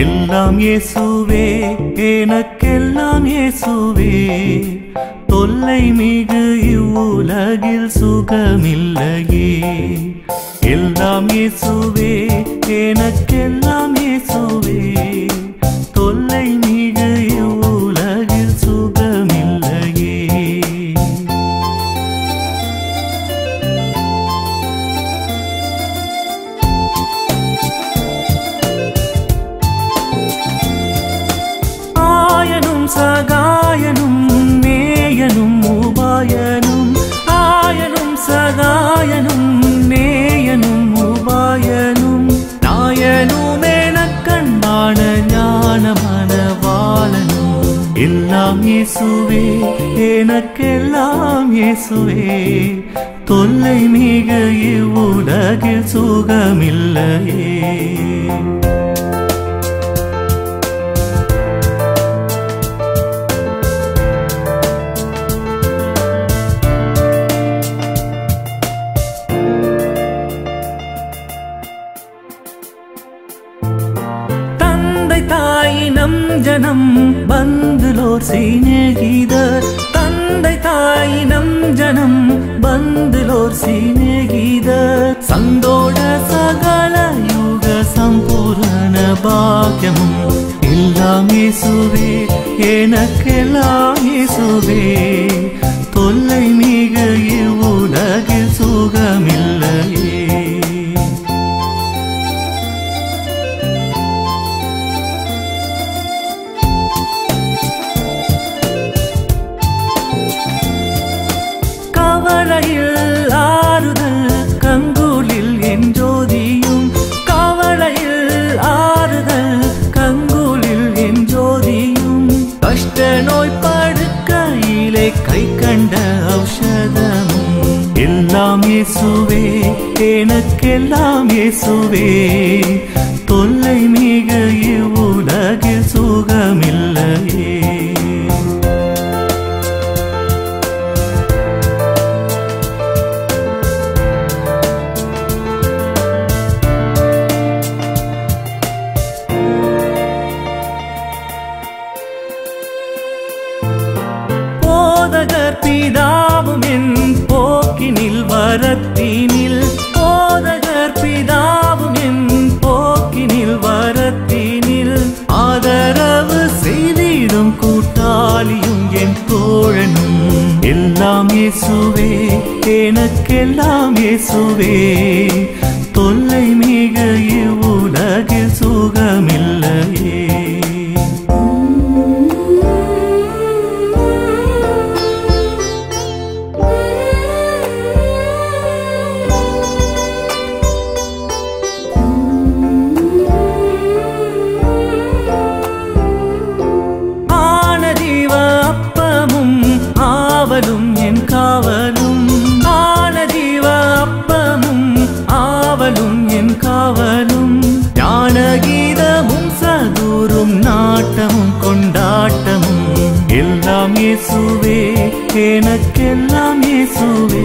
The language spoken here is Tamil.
எல்லாம் இயேசுவே எனக்கெல்லாம் இயேசுவே? தொல்லை மிகு இவ்வுலகில் சுகமில்லையே. எல்லாம் இயேசுவே எனக்கெல்லாம் இயேசுவே. இயேசுவே எனக்கெல்லாம் இயேசுவே தொல்லை மிக இவ்வுலகில் சுகமில்லையே தந்தை தாயினம் ஜனம் பந்துலோர் சிநேகிதர். தந்தை தாயினம் ஜனம் பந்துலோர் சிநேகிதர். சந்தோட சகல யுக சம்பூரண பாக்கியமும் எல்லாம் இயேசுவே எனக்கெல்லாம் இயேசுவே. தொல்லை மிக நோய் படுக்கையிலே கை கண்ட ஔஷதமும் எல்லாம் இயேசுவே எனக்கெல்லாம் இயேசுவே. தொல்லை மிக பிதாவும் என் போக்கினில் வரத்தினில் போதகர் பிதாவும் என் போக்கினில் வரத்தினில். ஆதரவு செய்திடும் கூட்டாளியும் என் தோழனும். எல்லாம் இயேசுவே எனக்கெல்லாம் இயேசுவே. தொல்லை மிக இவ்வுலகில் சுகமில்லையே. இயேசுவே எனக்கெல்லாம் இயேசுவே.